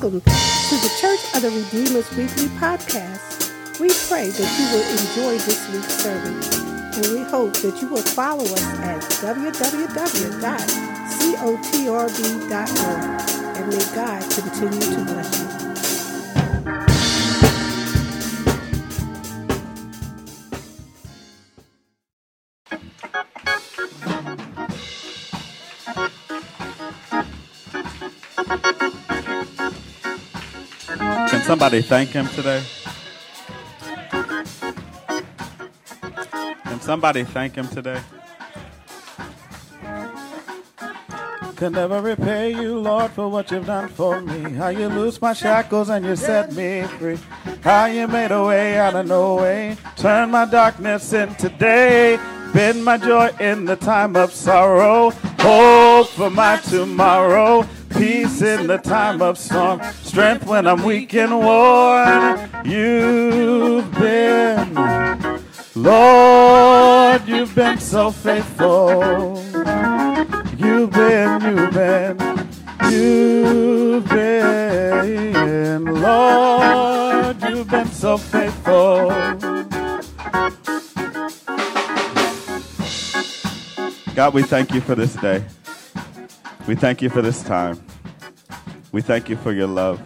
Welcome to the Church of the Redeemer's Weekly Podcast. We pray that you will enjoy this week's sermon, and we hope that you will follow us at www.cotrb.org. And may God continue to bless you. Somebody thank him today? Can somebody thank him today? Can never repay you, Lord, for what you've done for me. How you loose my shackles and you set me free. How you made a way out of no way. Turn my darkness into day. Been my joy in the time of sorrow. Hope for my tomorrow. Peace in the time of storm. Strength when I'm weak and worn. You've been, Lord, you've been so faithful. You've been, you've been, you've been, Lord, you've been so faithful. God, we thank you for this day. We thank you for this time. We thank you for your love.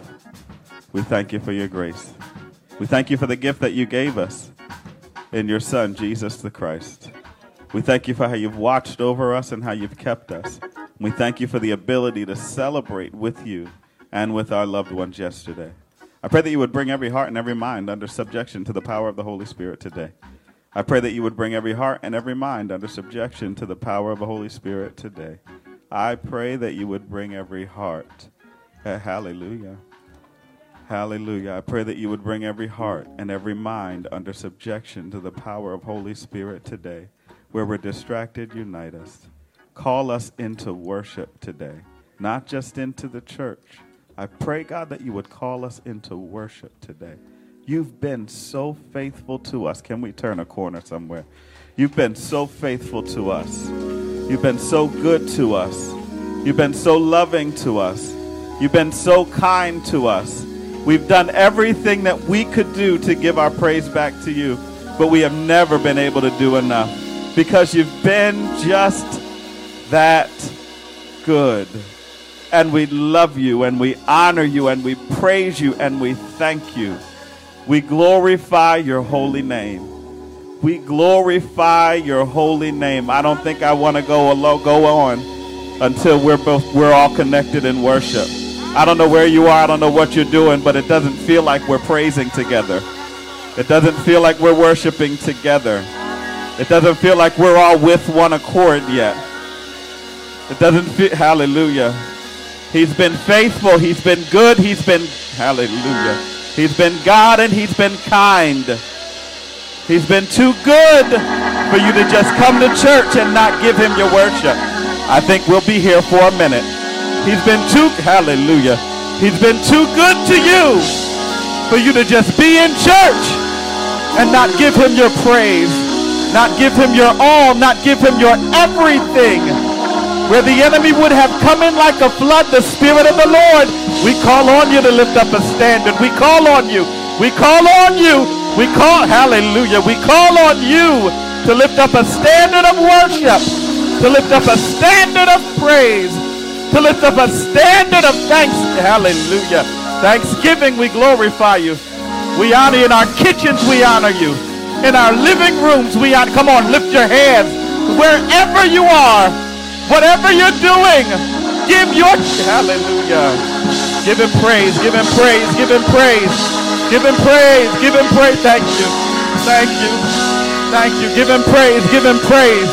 We thank you for your grace. We thank you for the gift that you gave us in your Son, Jesus the Christ. We thank you for how you've watched over us and how you've kept us. We thank you for the ability to celebrate with you and with our loved ones yesterday. I pray that you would bring every heart and every mind under subjection to the power of the Holy Spirit today. I pray that you would bring every heart and every mind under subjection to the power of the Holy Spirit today. I pray that you would bring every heart. Hallelujah. Hallelujah. I pray that you would bring every heart and every mind under subjection to the power of Holy Spirit today. Where we're distracted, unite us. Call us into worship today, not just into the church. I pray, God, that you would call us into worship today. You've been so faithful to us. Can we turn a corner somewhere? You've been so faithful to us. You've been so good to us. You've been so loving to us. You've been so kind to us. We've done everything that we could do to give our praise back to you, but we have never been able to do enough because you've been just that good. And we love you and we honor you and we praise you and we thank you. We glorify your holy name. We glorify your holy name. I don't think I want to go go on until we're both we're all connected in worship. I don't know where you are, I don't know what you're doing, but it doesn't feel like we're praising together. It doesn't feel like we're worshiping together. It doesn't feel like we're all with one accord yet. It doesn't feel hallelujah. He's been faithful, he's been good, he's been hallelujah. He's been God and he's been kind. He's been too good for you to just come to church and not give him your worship. I think we'll be here for a minute. He's been too, hallelujah. He's been too good to you for you to just be in church and not give him your praise, not give him your all, not give him your everything. Where the enemy would have come in like a flood, the Spirit of the Lord, we call on you to lift up a standard. We call on you. We call on you. We call, hallelujah, we call on you to lift up a standard of worship, to lift up a standard of praise, to lift up a standard of thanks. Hallelujah. Thanksgiving, we glorify you. We honor you in our kitchens, we honor you. In our living rooms, we honor. Come on, lift your hands. Wherever you are, whatever you're doing, give your hallelujah. Give him praise, give him praise, give him praise. Give him praise, give him praise. Thank you. Thank you. Thank you. Give him praise, give him praise.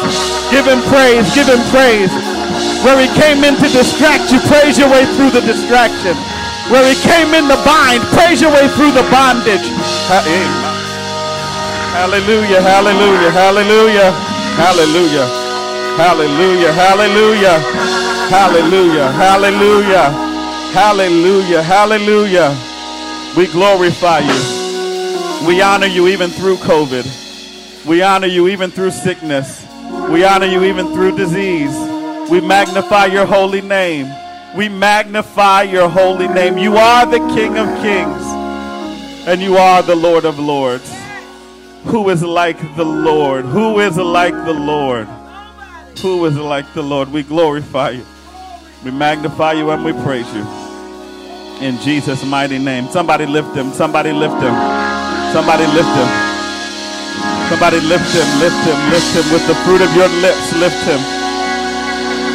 Give him praise, give him praise. Where he came in to distract you, praise your way through the distraction. Where he came in to bind, praise your way through the bondage. Eh, hallelujah, hallelujah, hallelujah, hallelujah, hallelujah, hallelujah, hallelujah, hallelujah, hallelujah, hallelujah. We glorify you. We honor you even through COVID. We honor you even through sickness. We honor you even through disease. We magnify your holy name. We magnify your holy name. You are the King of kings, and you are the Lord of lords. Who is like the Lord? Who is like the Lord? Who is like the Lord? We glorify you. We magnify you and we praise you. In Jesus' mighty name. Somebody lift him. Somebody lift him. Somebody lift him. Somebody lift him, lift him, lift him with the fruit of your lips. Lift him.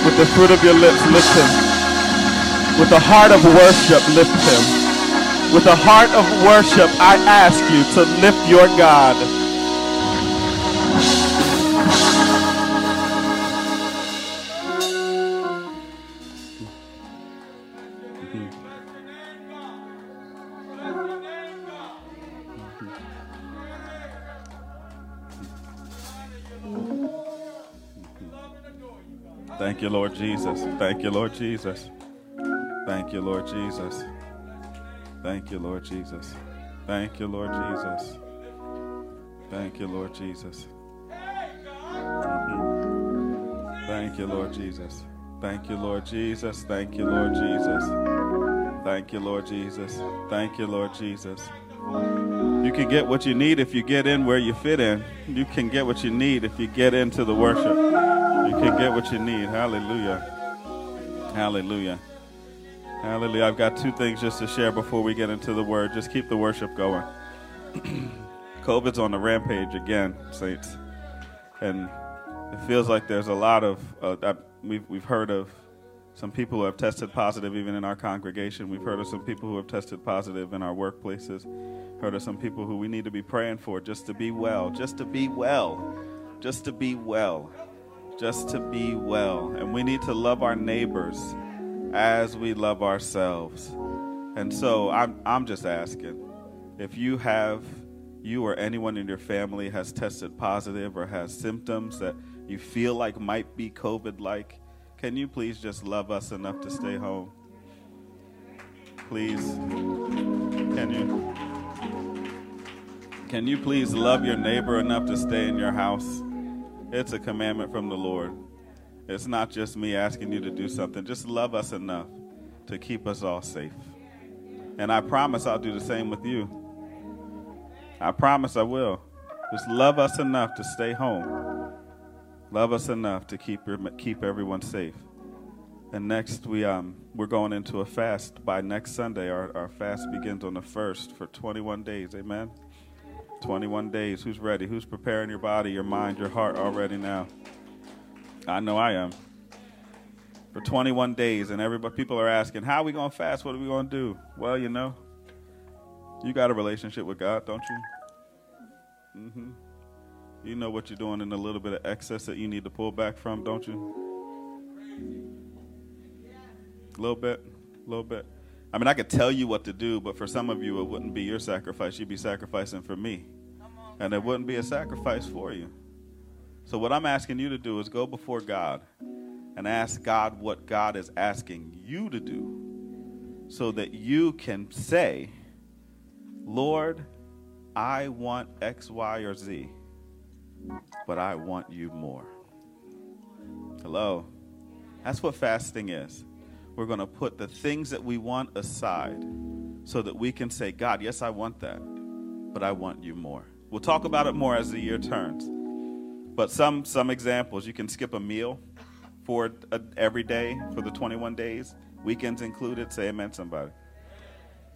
With the fruit of your lips, lift him. With a heart of worship, lift him. With a heart of worship, I ask you to lift your God. Thank you, Lord Jesus. Thank you, Lord Jesus. Thank you, Lord Jesus. Thank you, Lord Jesus. Thank you, Lord Jesus. Thank you, Lord Jesus. Mhm. Thank you, Lord Jesus. Thank you, Lord Jesus. Thank you, Lord Jesus. Thank you, Lord Jesus. Thank you, Lord Jesus. You can get what you need if you get in where you fit in. You can get what you need if you get into the worship. Can get what you need. Hallelujah. Hallelujah. Hallelujah. I've got two things just to share before we get into the word. Just keep the worship going. COVID's on the rampage again, saints. And it feels like there's a lot of, uh, we've, we've heard of some people who have tested positive even in our congregation. We've heard of some people who have tested positive in our workplaces. Heard of some people who we need to be praying for just to be well, just to be well, just to be well, just to be well. And we need to love our neighbors as we love ourselves. And so I'm, I'm just asking if you have, you or anyone in your family has tested positive or has symptoms that you feel like might be COVID like, can you please just love us enough to stay home? Please. Can you? Can you please love your neighbor enough to stay in your house? It's a commandment from the Lord. It's not just me asking you to do something. Just love us enough to keep us all safe. And I promise I'll do the same with you. I promise I will. Just love us enough to stay home. Love us enough to keep keep everyone safe. And next we um we're going into a fast by next Sunday. Our our fast begins on the first for 21 days. Amen. 21 days. Who's ready? Who's preparing your body, your mind, your heart already now? I know I am. For 21 days, and everybody, people are asking, "How are we gonna fast? What are we gonna do?" Well, you know, you got a relationship with God, don't you? Mm-hmm. You know what you're doing in a little bit of excess that you need to pull back from, don't you? A little bit, a little bit. I mean, I could tell you what to do, but for some of you, it wouldn't be your sacrifice. You'd be sacrificing for me. And it wouldn't be a sacrifice for you. So, what I'm asking you to do is go before God and ask God what God is asking you to do so that you can say, Lord, I want X, Y, or Z, but I want you more. Hello? That's what fasting is we're going to put the things that we want aside so that we can say, God, yes, I want that, but I want you more. We'll talk about it more as the year turns. But some some examples, you can skip a meal for a, every day for the 21 days, weekends included. Say amen, somebody.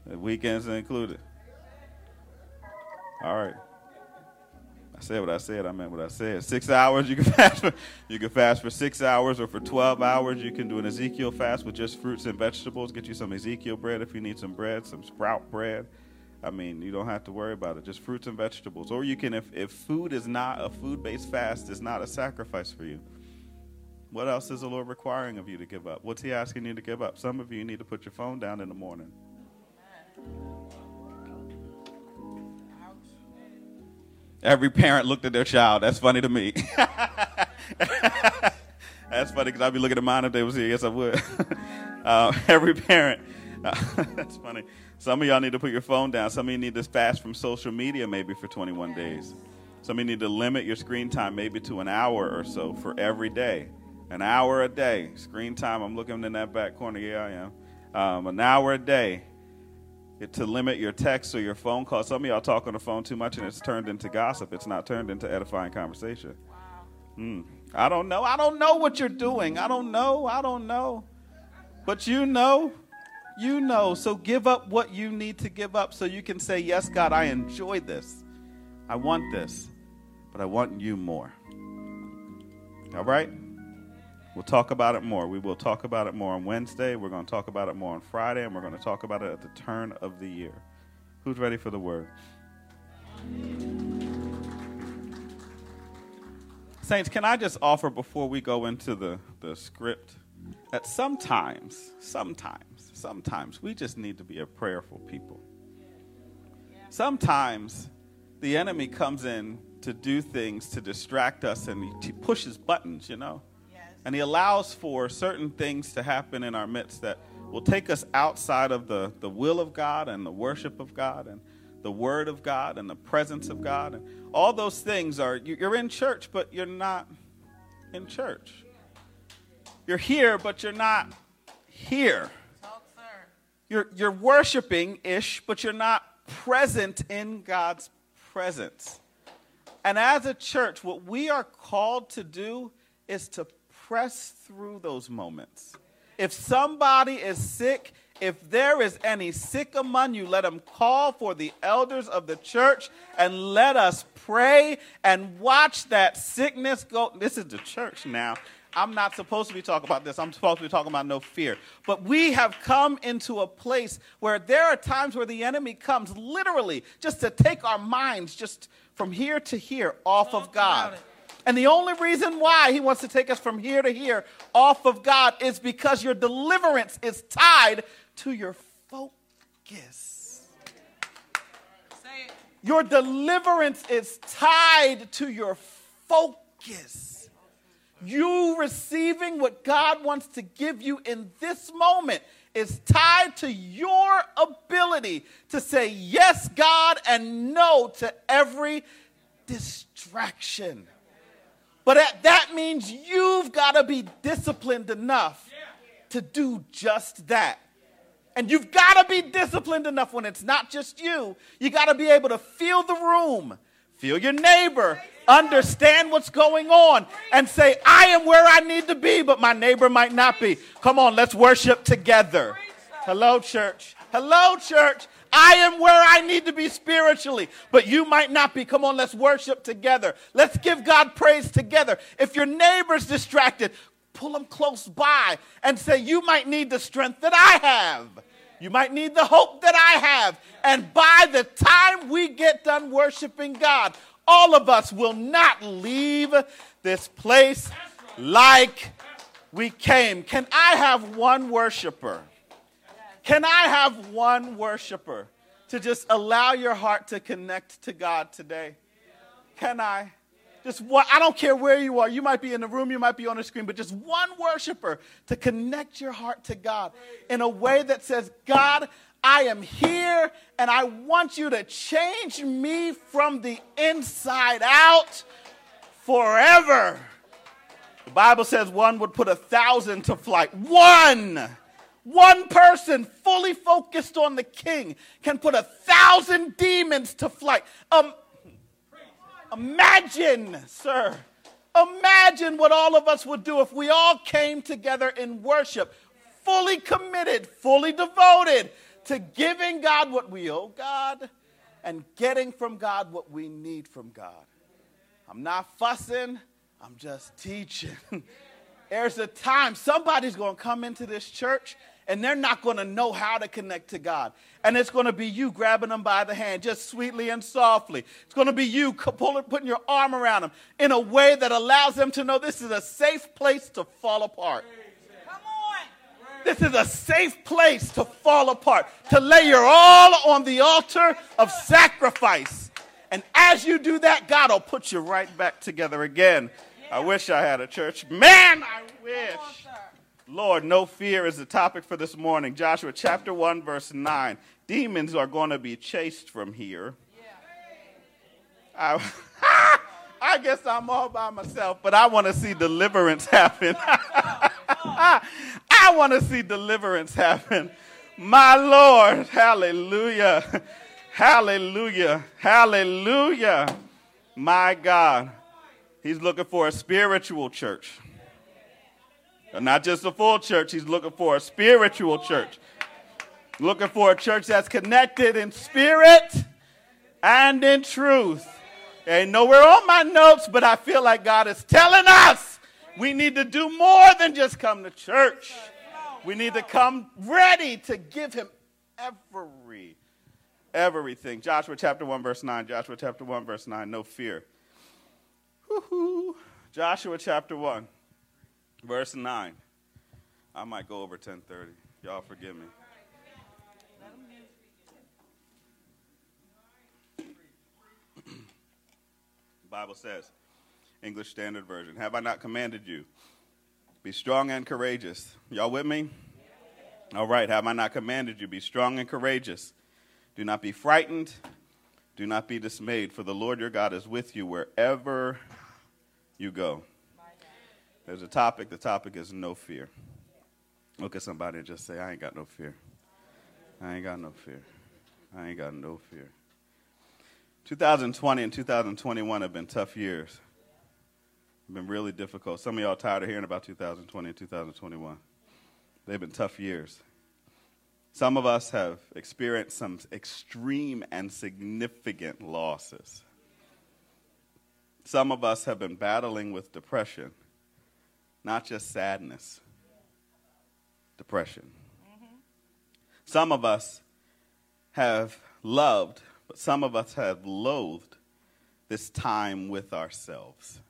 Weekends included. All right. I said what I said. I meant what I said. Six hours you can fast. For, you can fast for six hours, or for twelve hours you can do an Ezekiel fast with just fruits and vegetables. Get you some Ezekiel bread if you need some bread, some sprout bread. I mean, you don't have to worry about it. Just fruits and vegetables. Or you can, if, if food is not a food-based fast, is not a sacrifice for you. What else is the Lord requiring of you to give up? What's He asking you to give up? Some of you need to put your phone down in the morning. Every parent looked at their child. That's funny to me. that's funny because I'd be looking at mine if they was here. Yes, I would. uh, every parent. Uh, that's funny. Some of y'all need to put your phone down. Some of you need to fast from social media maybe for 21 days. Some of you need to limit your screen time maybe to an hour or so for every day. An hour a day. Screen time, I'm looking in that back corner. Yeah, I am. Um, an hour a day to limit your text or your phone call. Some of y'all talk on the phone too much and it's turned into gossip. It's not turned into edifying conversation. Mm. I don't know. I don't know what you're doing. I don't know. I don't know. But you know. You know. So give up what you need to give up so you can say, Yes, God, I enjoy this. I want this. But I want you more. All right? We'll talk about it more. We will talk about it more on Wednesday. We're going to talk about it more on Friday, and we're going to talk about it at the turn of the year. Who's ready for the word? Saints, can I just offer before we go into the, the script that sometimes, sometimes, sometimes we just need to be a prayerful people. Sometimes the enemy comes in to do things to distract us and he pushes buttons, you know? And he allows for certain things to happen in our midst that will take us outside of the, the will of God and the worship of God and the word of God and the presence of God. And all those things are, you're in church, but you're not in church. You're here, but you're not here. You're, you're worshiping ish, but you're not present in God's presence. And as a church, what we are called to do is to press through those moments. If somebody is sick, if there is any sick among you, let them call for the elders of the church and let us pray and watch that sickness go. This is the church now. I'm not supposed to be talking about this. I'm supposed to be talking about no fear. But we have come into a place where there are times where the enemy comes literally just to take our minds just from here to here off of God. And the only reason why he wants to take us from here to here off of God is because your deliverance is tied to your focus. Your deliverance is tied to your focus. You receiving what God wants to give you in this moment is tied to your ability to say yes, God, and no to every distraction. But that means you've got to be disciplined enough to do just that. And you've got to be disciplined enough when it's not just you. You got to be able to feel the room, feel your neighbor, understand what's going on, and say, I am where I need to be, but my neighbor might not be. Come on, let's worship together. Hello, church. Hello, church. I am where I need to be spiritually, but you might not be. Come on, let's worship together. Let's give God praise together. If your neighbor's distracted, pull them close by and say, You might need the strength that I have. You might need the hope that I have. And by the time we get done worshiping God, all of us will not leave this place like we came. Can I have one worshiper? Can I have one worshiper to just allow your heart to connect to God today? Can I? Just I don't care where you are. You might be in the room, you might be on the screen, but just one worshiper to connect your heart to God in a way that says, God, I am here and I want you to change me from the inside out forever. The Bible says one would put a thousand to flight. One! One person fully focused on the king can put a thousand demons to flight. Um, imagine, sir, imagine what all of us would do if we all came together in worship, fully committed, fully devoted to giving God what we owe God and getting from God what we need from God. I'm not fussing, I'm just teaching. There's a time somebody's going to come into this church and they're not going to know how to connect to God. And it's going to be you grabbing them by the hand, just sweetly and softly. It's going to be you pulling, putting your arm around them in a way that allows them to know this is a safe place to fall apart. Come on. This is a safe place to fall apart, to lay your all on the altar of sacrifice. And as you do that, God will put you right back together again. I wish I had a church. Man, I wish. Lord, no fear is the topic for this morning. Joshua chapter 1, verse 9. Demons are going to be chased from here. I, I guess I'm all by myself, but I want to see deliverance happen. I want to see deliverance happen. My Lord, hallelujah. Hallelujah. Hallelujah. My God. He's looking for a spiritual church. Not just a full church, he's looking for a spiritual church. Looking for a church that's connected in spirit and in truth. Ain't nowhere on my notes, but I feel like God is telling us we need to do more than just come to church. We need to come ready to give him every everything. Joshua chapter 1 verse 9. Joshua chapter 1 verse 9. No fear. Woo-hoo. Joshua chapter 1 verse 9. I might go over 10:30. Y'all forgive me. Bible says, English Standard Version, Have I not commanded you? Be strong and courageous. Y'all with me? All right, have I not commanded you? Be strong and courageous. Do not be frightened. Do not be dismayed, for the Lord your God is with you wherever you go. There's a topic. The topic is no fear. Look at somebody and just say, I ain't got no fear. I ain't got no fear. I ain't got no fear. 2020 and 2021 have been tough years. Been really difficult. Some of y'all tired of hearing about 2020 and 2021. They've been tough years. Some of us have experienced some extreme and significant losses. Some of us have been battling with depression, not just sadness, depression. Mm-hmm. Some of us have loved but some of us have loathed this time with ourselves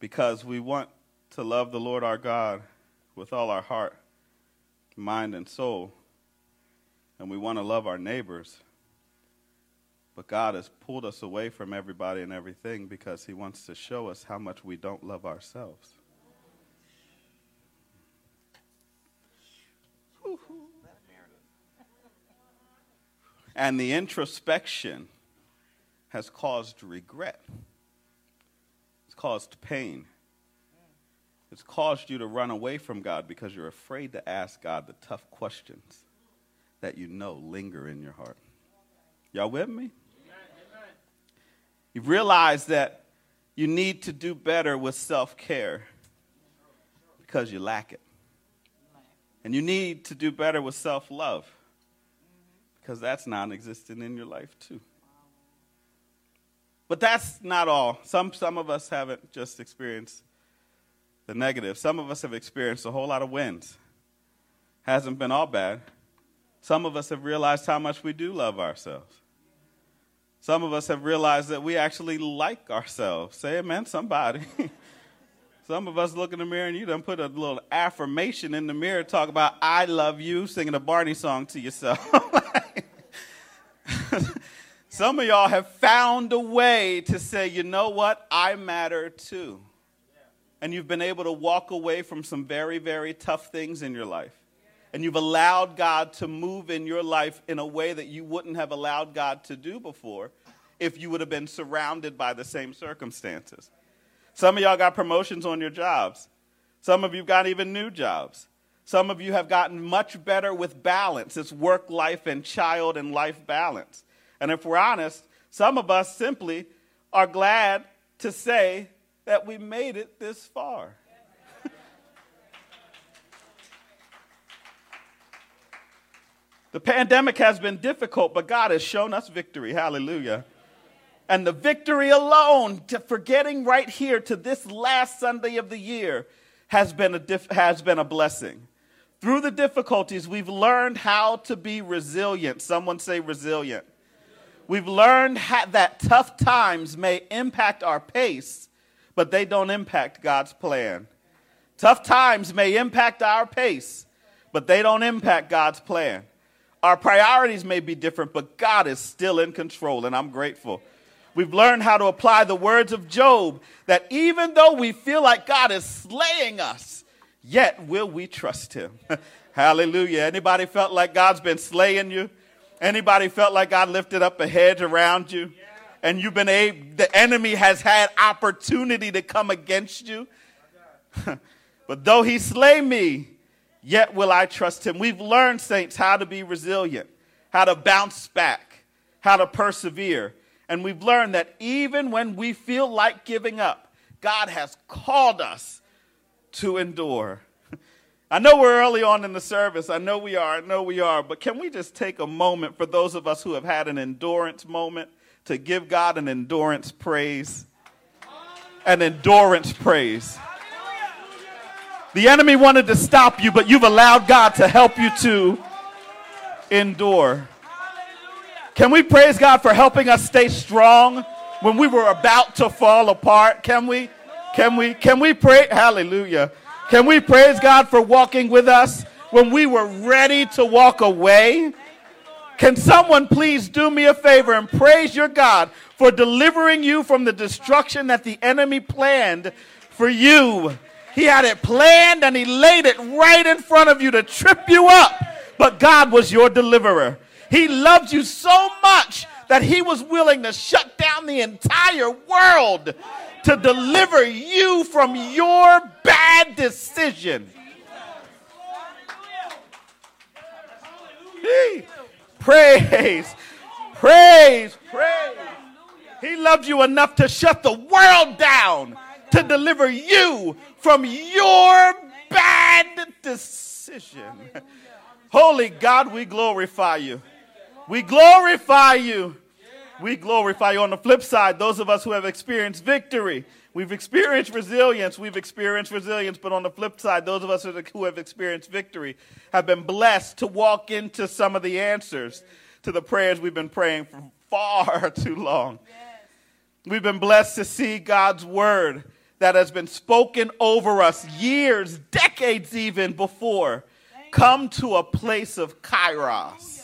because we want to love the Lord our God with all our heart, mind, and soul, and we want to love our neighbors. But God has pulled us away from everybody and everything because He wants to show us how much we don't love ourselves. And the introspection has caused regret. It's caused pain. It's caused you to run away from God because you're afraid to ask God the tough questions that you know linger in your heart. Y'all with me? You've realized that you need to do better with self care because you lack it. And you need to do better with self love because that's non existent in your life too. But that's not all. Some, some of us haven't just experienced the negative, some of us have experienced a whole lot of wins. Hasn't been all bad. Some of us have realized how much we do love ourselves. Some of us have realized that we actually like ourselves. Say amen, somebody. Some of us look in the mirror and you done put a little affirmation in the mirror, talk about I love you, singing a Barney song to yourself. Some of y'all have found a way to say, you know what, I matter too. And you've been able to walk away from some very, very tough things in your life. And you've allowed God to move in your life in a way that you wouldn't have allowed God to do before if you would have been surrounded by the same circumstances. Some of y'all got promotions on your jobs. Some of you got even new jobs. Some of you have gotten much better with balance. It's work life and child and life balance. And if we're honest, some of us simply are glad to say that we made it this far. the pandemic has been difficult, but God has shown us victory. Hallelujah. And the victory alone, to forgetting right here to this last Sunday of the year, has been a, dif- has been a blessing. Through the difficulties, we've learned how to be resilient. Someone say resilient. We've learned that tough times may impact our pace, but they don't impact God's plan. Tough times may impact our pace, but they don't impact God's plan. Our priorities may be different, but God is still in control, and I'm grateful. We've learned how to apply the words of Job that even though we feel like God is slaying us, yet will we trust him. Hallelujah. Anybody felt like God's been slaying you? Anybody felt like God lifted up a hedge around you? and you've been able, the enemy has had opportunity to come against you. but though he slay me, yet will I trust him. We've learned, saints, how to be resilient, how to bounce back, how to persevere. And we've learned that even when we feel like giving up, God has called us to endure. I know we're early on in the service. I know we are. I know we are. But can we just take a moment for those of us who have had an endurance moment to give God an endurance praise? An endurance praise. The enemy wanted to stop you, but you've allowed God to help you to endure. Can we praise God for helping us stay strong when we were about to fall apart? Can we? Can we? Can we pray? Hallelujah. Can we praise God for walking with us when we were ready to walk away? Can someone please do me a favor and praise your God for delivering you from the destruction that the enemy planned for you? He had it planned and he laid it right in front of you to trip you up. But God was your deliverer. He loved you so much that he was willing to shut down the entire world to deliver you from your bad decision. Hey, praise, praise, praise. He loved you enough to shut the world down to deliver you from your bad decision. Holy God, we glorify you. We glorify you. We glorify you. On the flip side, those of us who have experienced victory, we've experienced resilience, we've experienced resilience, but on the flip side, those of us who have experienced victory have been blessed to walk into some of the answers to the prayers we've been praying for far too long. We've been blessed to see God's word that has been spoken over us years, decades even before, come to a place of kairos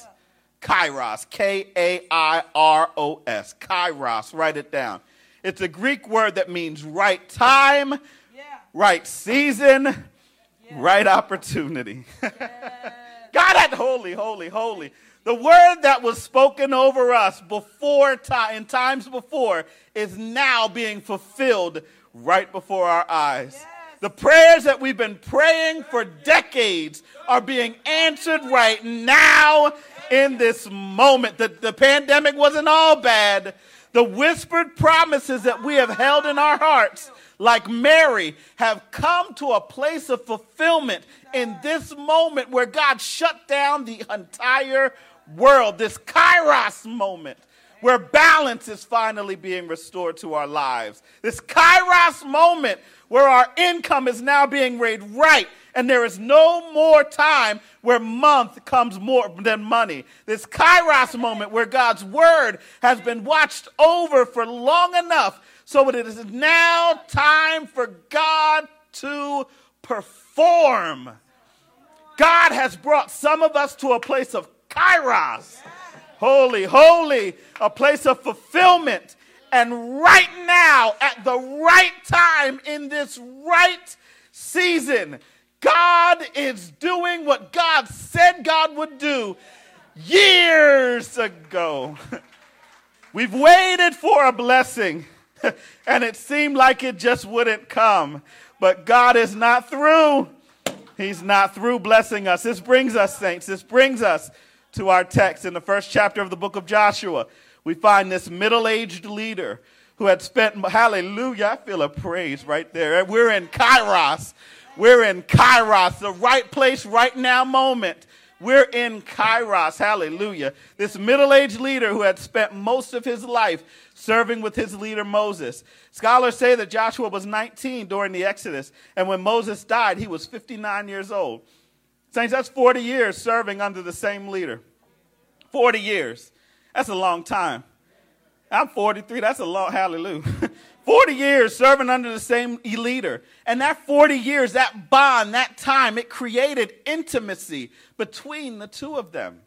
Kairos, K A I R O S. Kairos, write it down. It's a Greek word that means right time, yeah. right season, yeah. right opportunity. Yeah. God had holy, holy, holy. The word that was spoken over us before time, in times before is now being fulfilled right before our eyes. Yes. The prayers that we've been praying for decades are being answered right now in this moment. The, the pandemic wasn't all bad. The whispered promises that we have held in our hearts, like Mary, have come to a place of fulfillment in this moment where God shut down the entire world, this kairos moment where balance is finally being restored to our lives. This kairos moment where our income is now being made right and there is no more time where month comes more than money. This kairos moment where God's word has been watched over for long enough so it is now time for God to perform. God has brought some of us to a place of kairos. Holy, holy, a place of fulfillment. And right now, at the right time, in this right season, God is doing what God said God would do years ago. We've waited for a blessing, and it seemed like it just wouldn't come. But God is not through. He's not through blessing us. This brings us, saints, this brings us to our text in the first chapter of the book of Joshua. We find this middle aged leader who had spent, hallelujah, I feel a praise right there. We're in Kairos. We're in Kairos, the right place, right now moment. We're in Kairos, hallelujah. This middle aged leader who had spent most of his life serving with his leader Moses. Scholars say that Joshua was 19 during the Exodus, and when Moses died, he was 59 years old. Saints, that's 40 years serving under the same leader. 40 years. That's a long time. I'm 43. That's a long, hallelujah. 40 years serving under the same leader. And that 40 years, that bond, that time, it created intimacy between the two of them.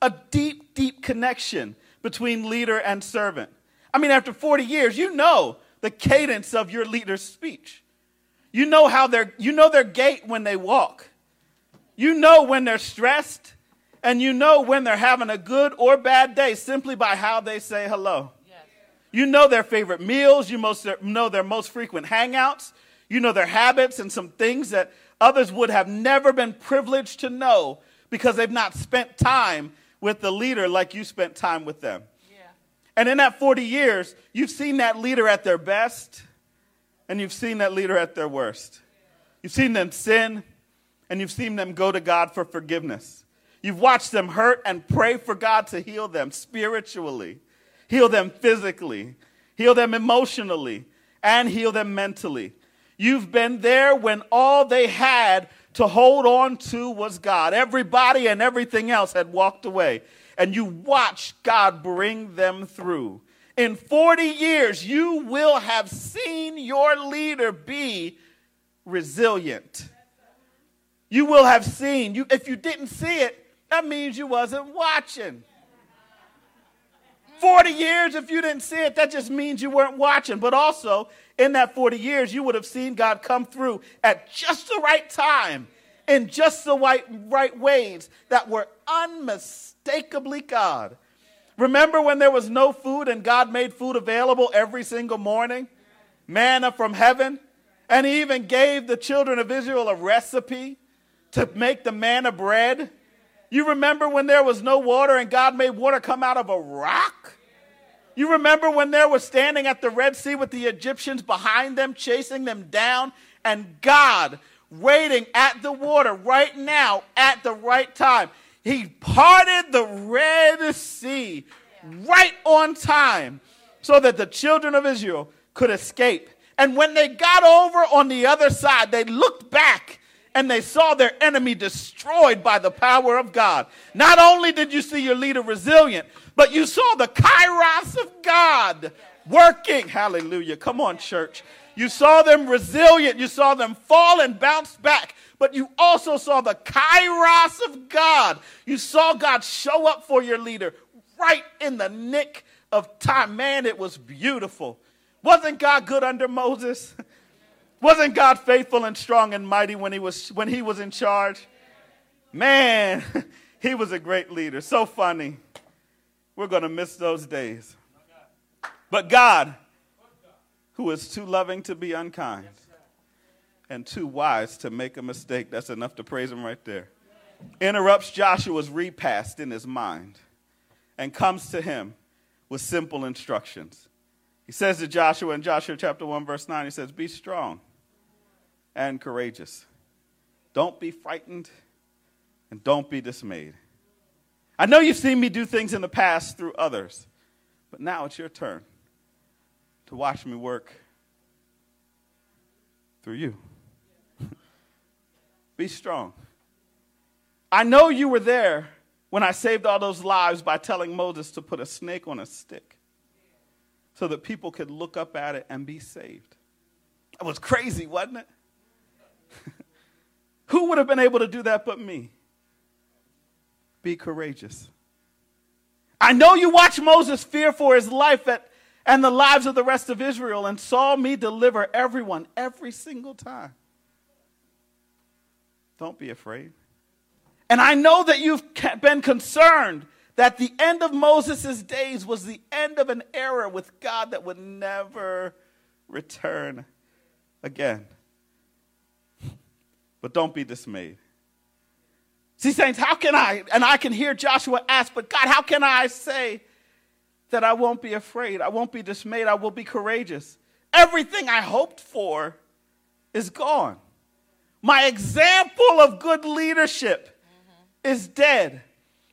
A deep, deep connection between leader and servant. I mean, after 40 years, you know the cadence of your leader's speech. You know how they're, you know their gait when they walk. You know when they're stressed, and you know when they're having a good or bad day simply by how they say hello. You know their favorite meals, you most, know their most frequent hangouts, you know their habits and some things that others would have never been privileged to know because they've not spent time with the leader like you spent time with them. Yeah. And in that 40 years, you've seen that leader at their best and you've seen that leader at their worst. You've seen them sin and you've seen them go to God for forgiveness. You've watched them hurt and pray for God to heal them spiritually, heal them physically, heal them emotionally, and heal them mentally. You've been there when all they had to hold on to was God. Everybody and everything else had walked away. And you watched God bring them through. In 40 years, you will have seen your leader be resilient. You will have seen. You, if you didn't see it, that means you wasn't watching. 40 years, if you didn't see it, that just means you weren't watching. But also, in that 40 years, you would have seen God come through at just the right time, in just the right, right ways that were unmistakably God. Remember when there was no food and God made food available every single morning? Manna from heaven? And he even gave the children of Israel a recipe to make the manna bread. You remember when there was no water and God made water come out of a rock? You remember when they were standing at the Red Sea with the Egyptians behind them, chasing them down, and God waiting at the water right now at the right time. He parted the Red Sea right on time so that the children of Israel could escape. And when they got over on the other side, they looked back and they saw their enemy destroyed by the power of God. Not only did you see your leader resilient, but you saw the kairos of God working. Hallelujah. Come on, church. You saw them resilient. You saw them fall and bounce back. But you also saw the kairos of God. You saw God show up for your leader right in the nick of time. Man, it was beautiful. Wasn't God good under Moses? Wasn't God faithful and strong and mighty when he was, when he was in charge? Man, he was a great leader. So funny. We're going to miss those days. But God, who is too loving to be unkind and too wise to make a mistake, that's enough to praise him right there, interrupts Joshua's repast in his mind and comes to him with simple instructions. He says to Joshua in Joshua chapter 1, verse 9, he says, Be strong and courageous. Don't be frightened and don't be dismayed. I know you've seen me do things in the past through others, but now it's your turn to watch me work through you. be strong. I know you were there when I saved all those lives by telling Moses to put a snake on a stick so that people could look up at it and be saved. That was crazy, wasn't it? Who would have been able to do that but me? Be courageous. I know you watched Moses fear for his life at, and the lives of the rest of Israel and saw me deliver everyone every single time. Don't be afraid. And I know that you've been concerned that the end of Moses' days was the end of an era with God that would never return again. But don't be dismayed. See, saints, how can I, and I can hear Joshua ask, but God, how can I say that I won't be afraid? I won't be dismayed. I will be courageous. Everything I hoped for is gone. My example of good leadership mm-hmm. is dead.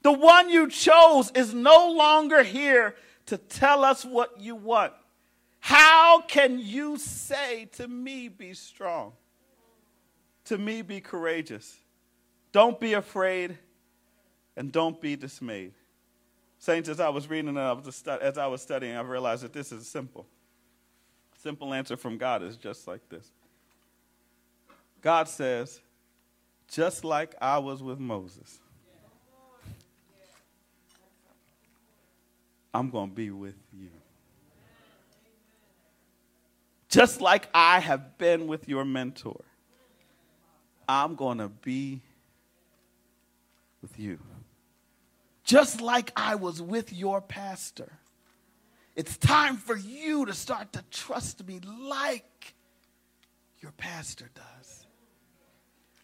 The one you chose is no longer here to tell us what you want. How can you say to me, be strong? To me, be courageous. Don't be afraid and don't be dismayed. Saints, as I was reading uh, and as I was studying, I realized that this is simple. Simple answer from God is just like this. God says, just like I was with Moses, I'm going to be with you. Just like I have been with your mentor. I'm going to be with you. Just like I was with your pastor. It's time for you to start to trust me like your pastor does.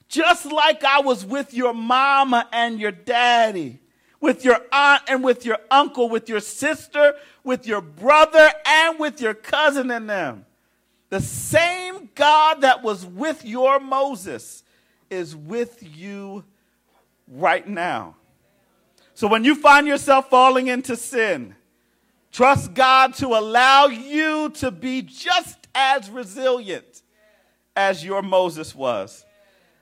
Just like I was with your mama and your daddy, with your aunt and with your uncle, with your sister, with your brother, and with your cousin and them. The same God that was with your Moses is with you right now. So when you find yourself falling into sin, trust God to allow you to be just as resilient as your Moses was.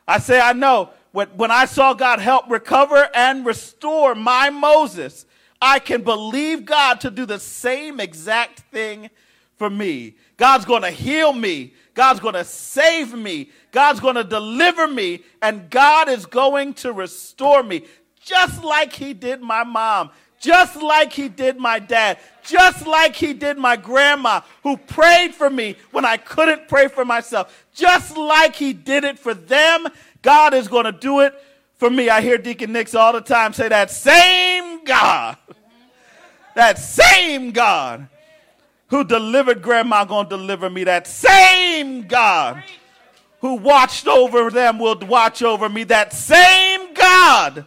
I say, I know when I saw God help recover and restore my Moses, I can believe God to do the same exact thing for me. God's going to heal me. God's going to save me. God's going to deliver me. And God is going to restore me, just like He did my mom, just like He did my dad, just like He did my grandma, who prayed for me when I couldn't pray for myself, just like He did it for them. God is going to do it for me. I hear Deacon Nix all the time say, That same God, that same God who delivered grandma gonna deliver me. That same God who watched over them will watch over me. That same God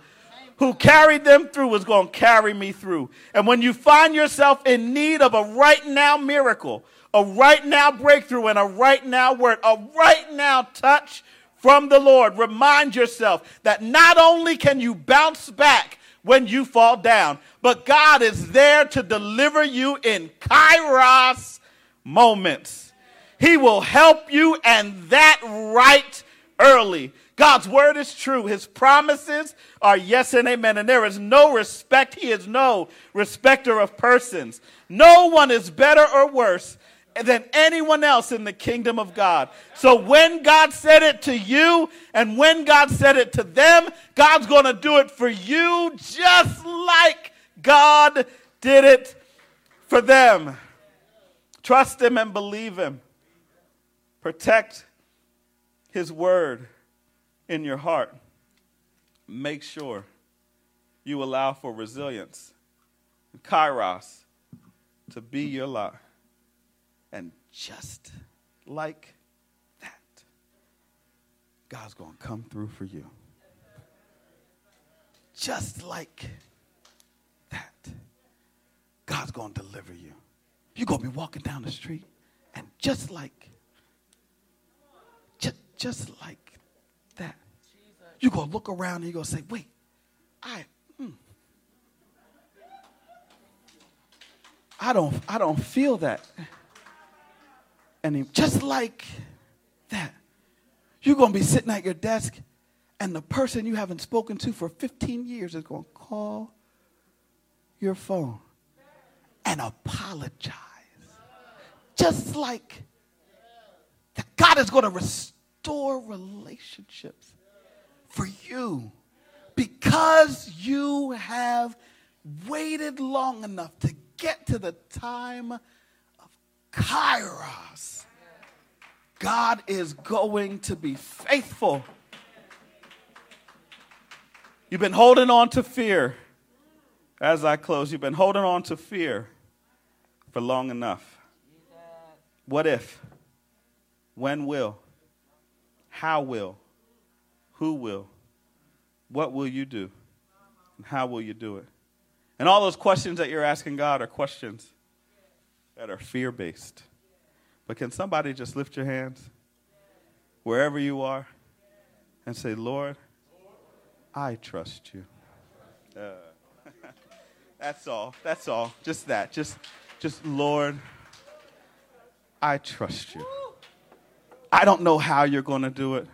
who carried them through is going to carry me through. And when you find yourself in need of a right now miracle, a right now breakthrough, and a right now word, a right now touch from the Lord, remind yourself that not only can you bounce back when you fall down, but God is there to deliver you in kairos moments. He will help you and that right early. God's word is true. His promises are yes and amen. And there is no respect. He is no respecter of persons. No one is better or worse than anyone else in the kingdom of God. So when God said it to you and when God said it to them, God's going to do it for you just like God did it for them. Trust Him and believe Him. Protect His word in your heart. Make sure you allow for resilience, kairos, to be your lot. And just like that, God's going to come through for you. Just like that, God's going to deliver you. You're going to be walking down the street, and just like, just, just like that, you're going to look around and you're going to say, wait, I, hmm. I don't, I don't feel that and just like that, you're going to be sitting at your desk, and the person you haven't spoken to for 15 years is going to call your phone and apologize. Just like that. God is going to restore relationships for you because you have waited long enough to get to the time kairos. God is going to be faithful. You've been holding on to fear. As I close, you've been holding on to fear for long enough. What if? When will? How will? Who will? What will you do? And how will you do it? And all those questions that you're asking God are questions that are fear based. But can somebody just lift your hands wherever you are and say, Lord, I trust you? Uh, that's all. That's all. Just that. Just, just Lord, I trust you. I don't know how you're going to do it,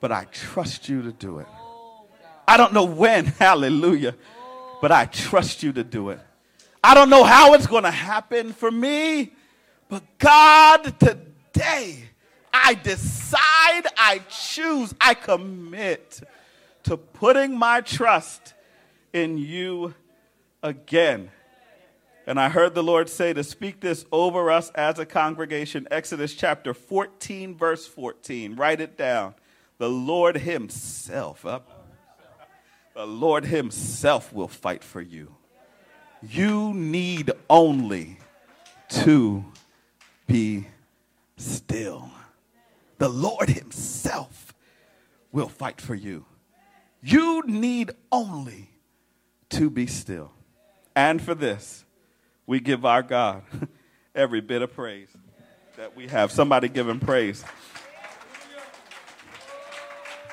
but I trust you to do it. I don't know when, hallelujah, but I trust you to do it. I don't know how it's going to happen for me, but God, today, I decide, I choose, I commit to putting my trust in you again. And I heard the Lord say to speak this over us as a congregation. Exodus chapter 14, verse 14. Write it down. The Lord Himself. The Lord Himself will fight for you. You need only to be still. The Lord Himself will fight for you. You need only to be still. And for this, we give our God every bit of praise that we have. Somebody give Him praise.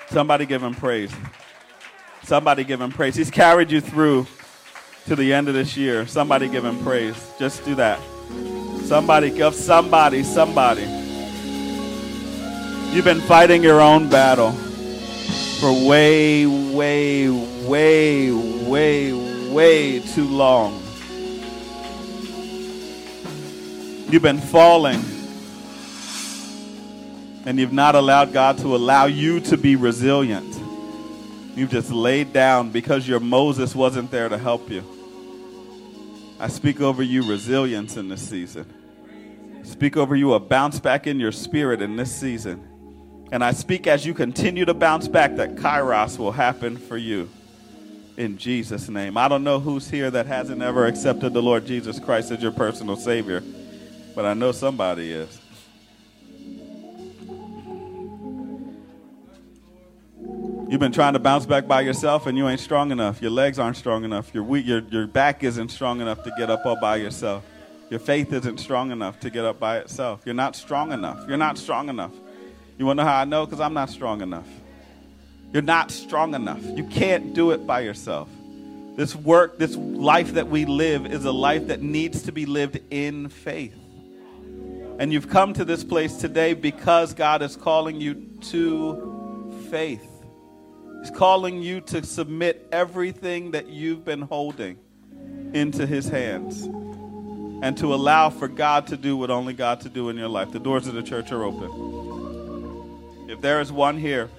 Somebody give Him praise. Somebody give Him praise. He's carried you through to the end of this year. Somebody give Him praise. Just do that. Somebody give somebody, somebody. You've been fighting your own battle for way, way, way, way, way too long. You've been falling and you've not allowed God to allow you to be resilient. You've just laid down because your Moses wasn't there to help you. I speak over you resilience in this season. Speak over you a bounce back in your spirit in this season. And I speak as you continue to bounce back that kairos will happen for you in Jesus' name. I don't know who's here that hasn't ever accepted the Lord Jesus Christ as your personal Savior, but I know somebody is. You've been trying to bounce back by yourself and you ain't strong enough. Your legs aren't strong enough. Your, weak, your, your back isn't strong enough to get up all by yourself. Your faith isn't strong enough to get up by itself. You're not strong enough. You're not strong enough. You want to know how I know? Because I'm not strong enough. You're not strong enough. You can't do it by yourself. This work, this life that we live is a life that needs to be lived in faith. And you've come to this place today because God is calling you to faith. He's calling you to submit everything that you've been holding into His hands and to allow for God to do what only God to do in your life. The doors of the church are open. If there is one here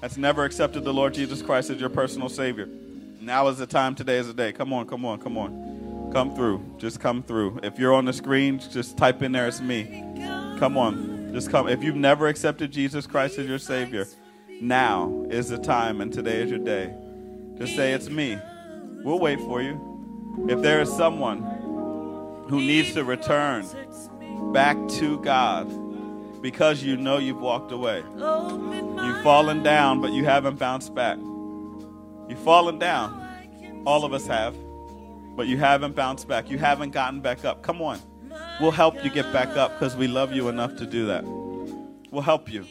that's never accepted the Lord Jesus Christ as your personal Savior, now is the time. Today is the day. Come on, come on, come on. Come through. Just come through. If you're on the screen, just type in there, it's me. Come on. Just come. If you've never accepted Jesus Christ as your Savior, now is the time and today is your day. Just say, It's me. We'll wait for you. If there is someone who needs to return back to God because you know you've walked away, you've fallen down, but you haven't bounced back. You've fallen down. All of us have. But you haven't bounced back. You haven't gotten back up. Come on. We'll help you get back up because we love you enough to do that. We'll help you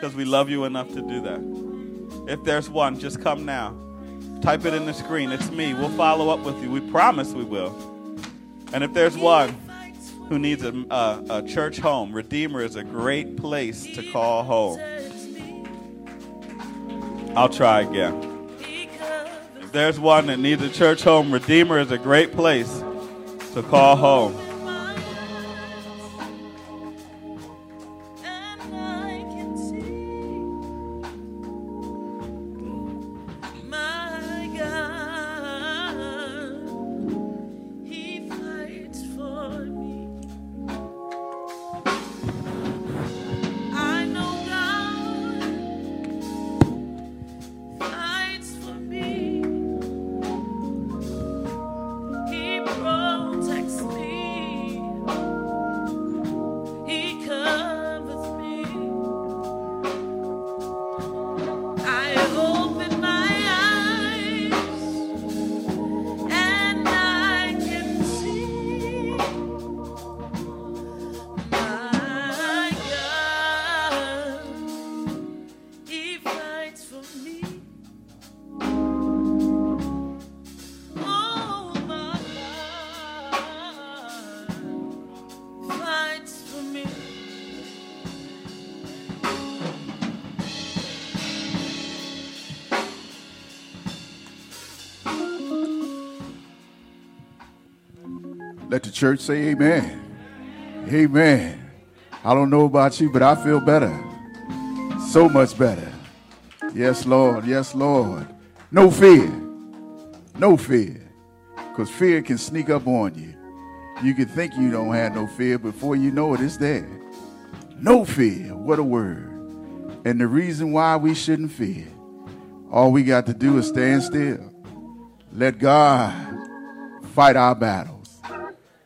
because we love you enough to do that. If there's one, just come now. Type it in the screen. It's me. We'll follow up with you. We promise we will. And if there's one who needs a, a, a church home, Redeemer is a great place to call home. I'll try again. If there's one that needs a church home, Redeemer is a great place to call home. Let the church say amen. Amen. I don't know about you, but I feel better. So much better. Yes, Lord. Yes, Lord. No fear. No fear. Because fear can sneak up on you. You can think you don't have no fear, before you know it, it's there. No fear. What a word. And the reason why we shouldn't fear, all we got to do is stand still. Let God fight our battles.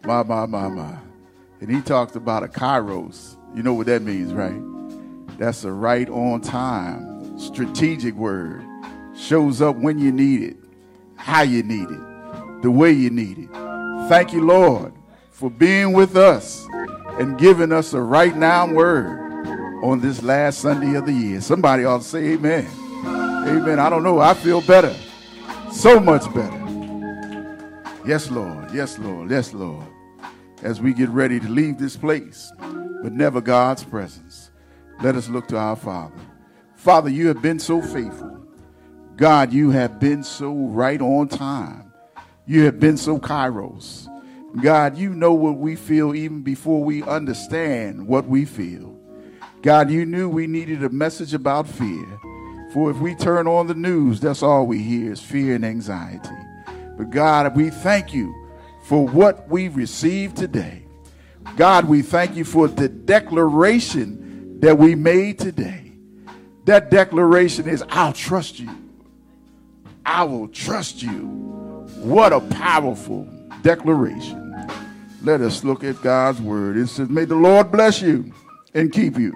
My, my, my, my. And he talked about a kairos. You know what that means, right? That's a right on time, strategic word. Shows up when you need it, how you need it, the way you need it. Thank you, Lord, for being with us and giving us a right now word on this last Sunday of the year. Somebody ought to say amen. Amen. I don't know. I feel better. So much better. Yes, Lord. Yes, Lord. Yes, Lord. As we get ready to leave this place, but never God's presence, let us look to our Father. Father, you have been so faithful. God, you have been so right on time. You have been so kairos. God, you know what we feel even before we understand what we feel. God, you knew we needed a message about fear. For if we turn on the news, that's all we hear is fear and anxiety. But God, we thank you for what we received today. God, we thank you for the declaration that we made today. That declaration is, I'll trust you. I will trust you. What a powerful declaration. Let us look at God's word. It says, May the Lord bless you and keep you.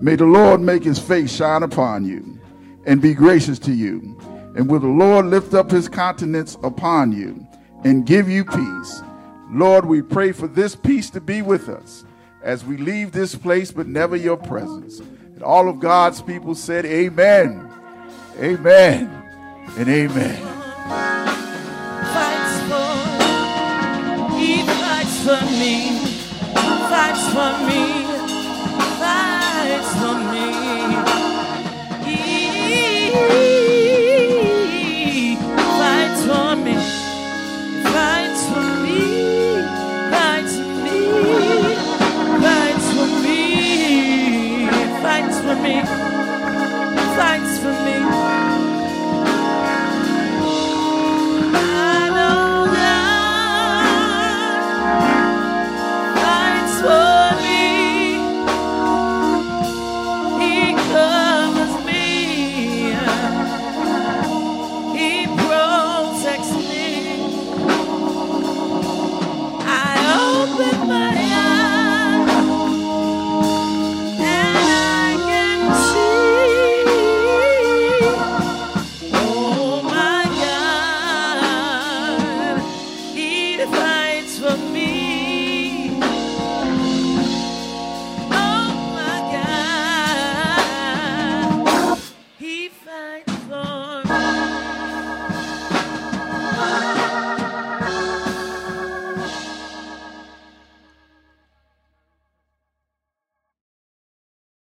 May the Lord make his face shine upon you and be gracious to you. And will the Lord lift up his countenance upon you and give you peace. Lord, we pray for this peace to be with us as we leave this place, but never your presence. And all of God's people said, Amen, Amen, and Amen. Fights for, he fights for me, fights for me, fights for me. He